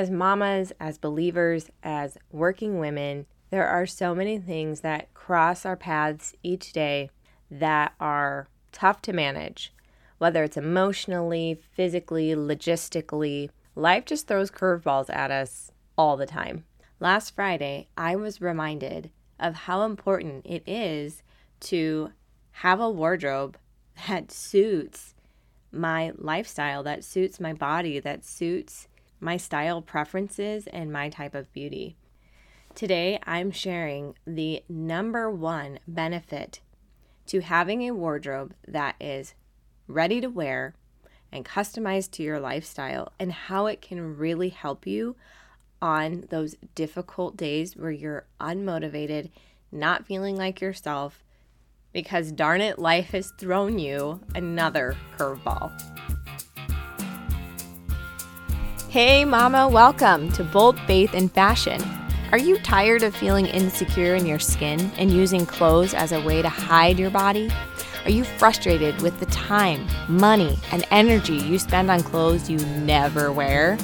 as mamas, as believers, as working women, there are so many things that cross our paths each day that are tough to manage, whether it's emotionally, physically, logistically. Life just throws curveballs at us all the time. Last Friday, I was reminded of how important it is to have a wardrobe that suits my lifestyle, that suits my body, that suits my style preferences and my type of beauty. Today, I'm sharing the number one benefit to having a wardrobe that is ready to wear and customized to your lifestyle and how it can really help you on those difficult days where you're unmotivated, not feeling like yourself, because darn it, life has thrown you another curveball. Hey, Mama, welcome to Bold Faith and Fashion. Are you tired of feeling insecure in your skin and using clothes as a way to hide your body? Are you frustrated with the time, money, and energy you spend on clothes you never wear?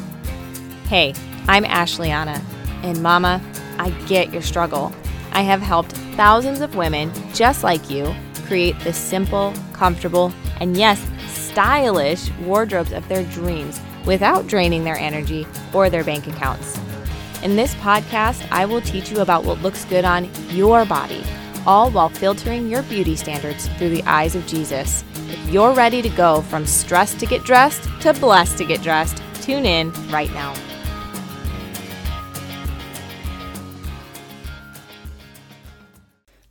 Hey, I'm Ashleana, and Mama, I get your struggle. I have helped thousands of women just like you create the simple, comfortable, and yes, stylish wardrobes of their dreams without draining their energy or their bank accounts. In this podcast, I will teach you about what looks good on your body, all while filtering your beauty standards through the eyes of Jesus. If you're ready to go from stressed to get dressed to blessed to get dressed, tune in right now.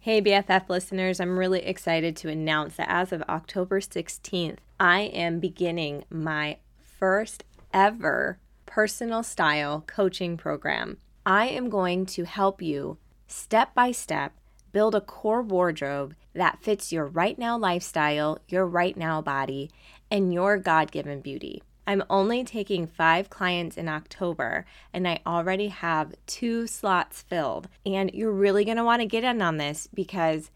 Hey, BFF listeners, I'm really excited to announce that as of October 16th, I am beginning my first ever personal style coaching program. I am going to help you step by step build a core wardrobe that fits your right now lifestyle, your right now body, and your God given beauty. I'm only taking five clients in October and I already have two slots filled. And you're really going to want to get in on this because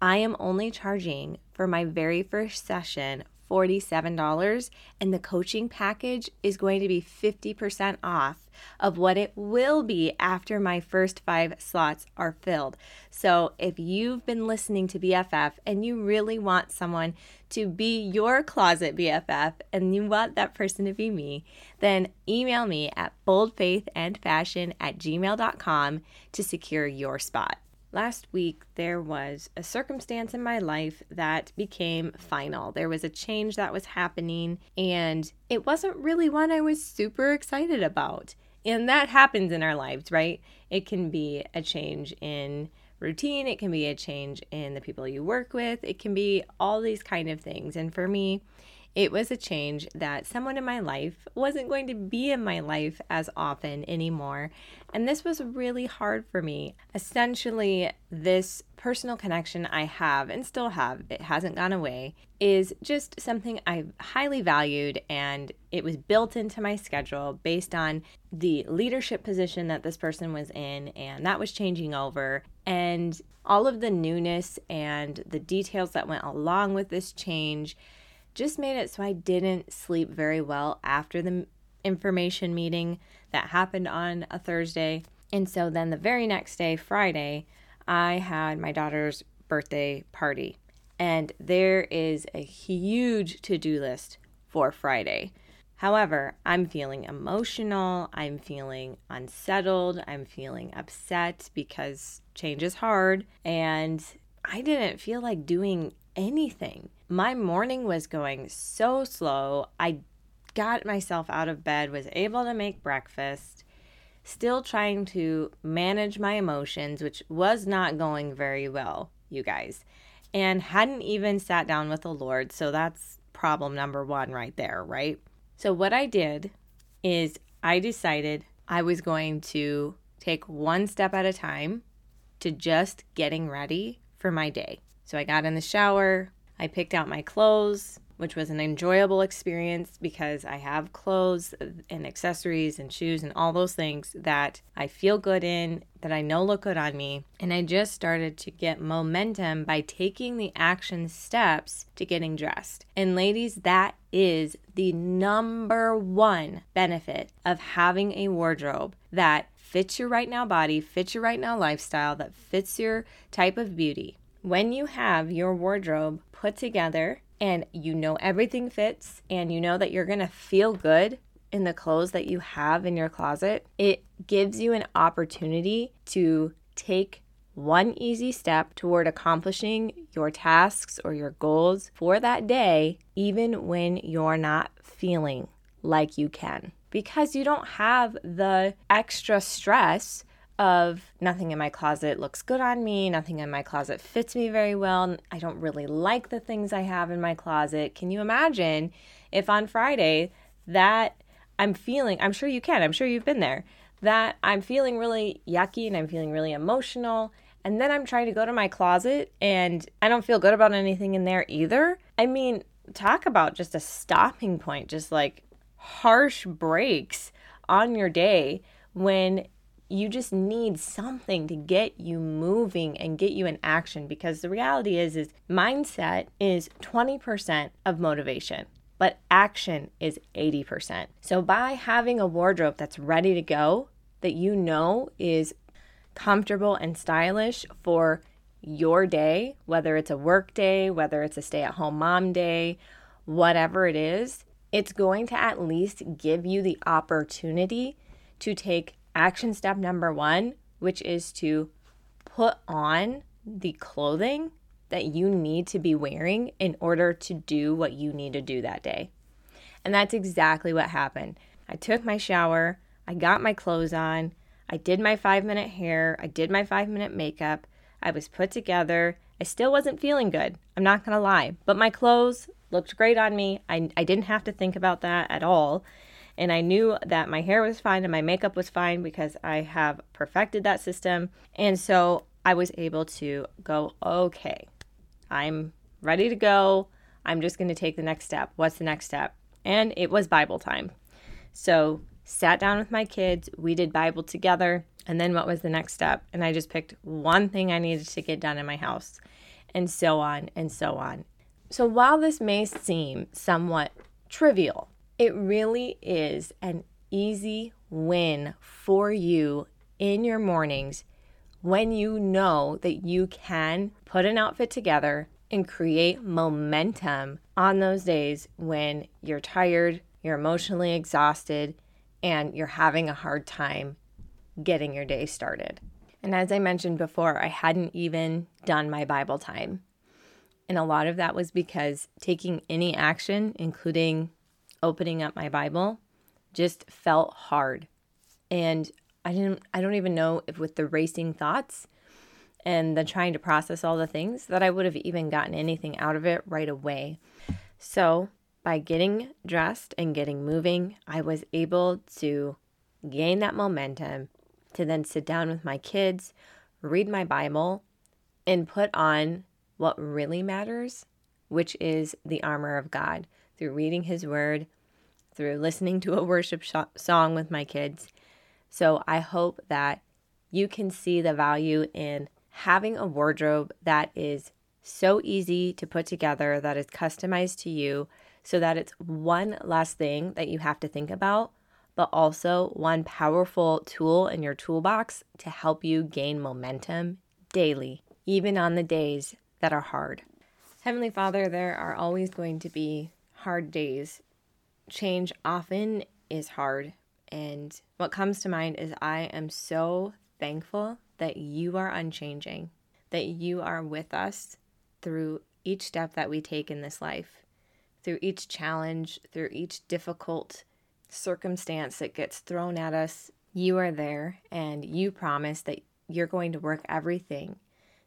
I am only charging for my very first session $47 and the coaching package is going to be 50% off of what it will be after my first 5 slots are filled. So, if you've been listening to BFF and you really want someone to be your closet BFF and you want that person to be me, then email me at boldfaithandfashion at gmail.com to secure your spot. Last week, there was a circumstance in my life that became final. There was a change that was happening, and it wasn't really one I was super excited about. And that happens in our lives, right? It can be a change in routine, it can be a change in the people you work with, it can be all these kind of things. And for me, it was a change that someone in my life wasn't going to be in my life as often anymore. And this was really hard for me. Essentially, this personal connection I have and still have, it hasn't gone away, is just something I've highly valued and it was built into my schedule based on the leadership position that this person was in and that was changing over. And all of the newness and the details that went along with this change just made it so I didn't sleep very well after the information meeting that happened on a Thursday. And so then the very next day, Friday, I had my daughter's birthday party. And there is a huge to do list for Friday. However, I'm feeling emotional, I'm feeling unsettled, I'm feeling upset because change is hard, and I didn't feel like doing anything. My morning was going so slow. I got myself out of bed, was able to make breakfast, still trying to manage my emotions, which was not going very well, you guys, and hadn't even sat down with the Lord. So that's problem number one right there, right? So, what I did is I decided I was going to take one step at a time to just getting ready for my day. So I got in the shower, I picked out my clothes, which was an enjoyable experience because I have clothes and accessories and shoes and all those things that I feel good in, that I know look good on me. And I just started to get momentum by taking the action steps to getting dressed. And ladies, that is the number one benefit of having a wardrobe that fits your right now body, fits your right now lifestyle, that fits your type of beauty. When you have your wardrobe put together and you know everything fits and you know that you're going to feel good in the clothes that you have in your closet, it gives you an opportunity to take one easy step toward accomplishing your tasks or your goals for that day, even when you're not feeling like you can. Because you don't have the extra stress of nothing in my closet looks good on me, nothing in my closet fits me very well, I don't really like the things I have in my closet. Can you imagine if on Friday that I'm feeling, I'm sure you can, I'm sure you've been there, that I'm feeling really yucky and I'm feeling really emotional and then I'm trying to go to my closet and I don't feel good about anything in there either. I mean, talk about just a stopping point, just like harsh brakes on your day when you just need something to get you moving and get you in action because the reality is is mindset is 20% of motivation but action is 80%. So by having a wardrobe that's ready to go that you know is comfortable and stylish for your day, whether it's a work day, whether it's a stay at home mom day, whatever it is, it's going to at least give you the opportunity to take action step number one, which is to put on the clothing that you need to be wearing in order to do what you need to do that day. And that's exactly what happened. I took my shower, I got my clothes on, I did my five minute hair, I did my five minute makeup, I was put together. I still wasn't feeling good, I'm not gonna lie, but my clothes looked great on me. I, I didn't have to think about that at all. And I knew that my hair was fine and my makeup was fine because I have perfected that system. And so I was able to go, okay, I'm ready to go. I'm just going to take the next step. What's the next step? And it was Bible time. So sat down with my kids, we did Bible together, and then what was the next step? And I just picked one thing I needed to get done in my house, and so on and so on. So while this may seem somewhat trivial, it really is an easy win for you in your mornings when you know that you can put an outfit together and create momentum on those days when you're tired, you're emotionally exhausted, and you're having a hard time getting your day started. And as I mentioned before, I hadn't even done my Bible time. And a lot of that was because taking any action, including opening up my Bible, just felt hard. And I didn't I don't even know if with the racing thoughts and the trying to process all the things that I would have even gotten anything out of it right away. So, by getting dressed and getting moving, I was able to gain that momentum to then sit down with my kids, read my Bible, and put on what really matters, which is the armor of God through reading His Word, through listening to a worship sh- song with my kids. So I hope that you can see the value in having a wardrobe that is so easy to put together, that is customized to you, so that it's one less thing that you have to think about, but also one powerful tool in your toolbox to help you gain momentum daily, even on the days that are hard. Heavenly Father, there are always going to be hard days. Change often is hard. And what comes to mind is I am so thankful that you are unchanging, that you are with us through each step that we take in this life through each challenge, through each difficult circumstance that gets thrown at us, you are there and you promise that you're going to work everything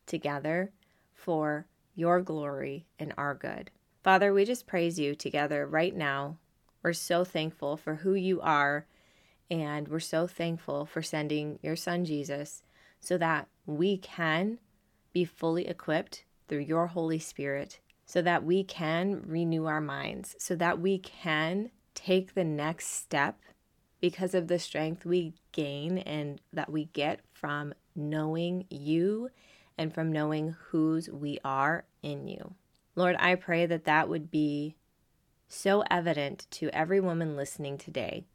together for your glory and our good. Father, we just praise you together right now. We're so thankful for who you are, and we're so thankful for sending your son Jesus so that we can be fully equipped through your Holy Spirit so that we can renew our minds, so that we can take the next step because of the strength we gain and that we get from knowing you and from knowing whose we are in you. Lord, I pray that that would be so evident to every woman listening today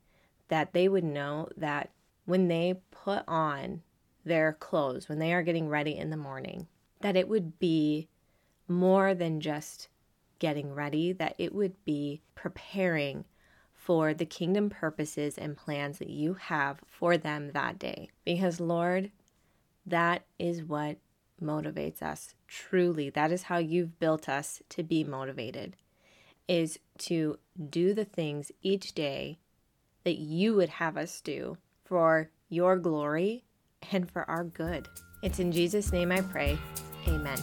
that they would know that when they put on their clothes, when they are getting ready in the morning, that it would be more than just getting ready, that it would be preparing for the kingdom purposes and plans that you have for them that day. Because, Lord, that is what motivates us truly. That is how you've built us to be motivated, is to do the things each day that you would have us do for your glory and for our good. It's in Jesus' name I pray. Amen.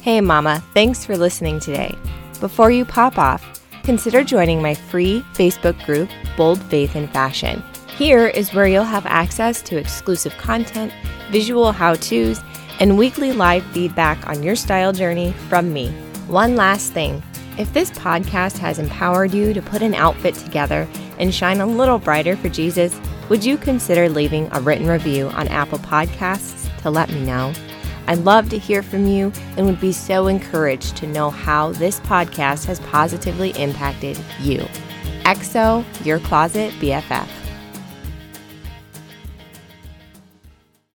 Hey, Mama, thanks for listening today. Before you pop off, consider joining my free Facebook group, Bold Faith and Fashion. Here is where you'll have access to exclusive content, visual how to's, and weekly live feedback on your style journey from me. One last thing if this podcast has empowered you to put an outfit together and shine a little brighter for Jesus, would you consider leaving a written review on Apple Podcasts to let me know? I'd love to hear from you and would be so encouraged to know how this podcast has positively impacted you. EXO, your closet BFF.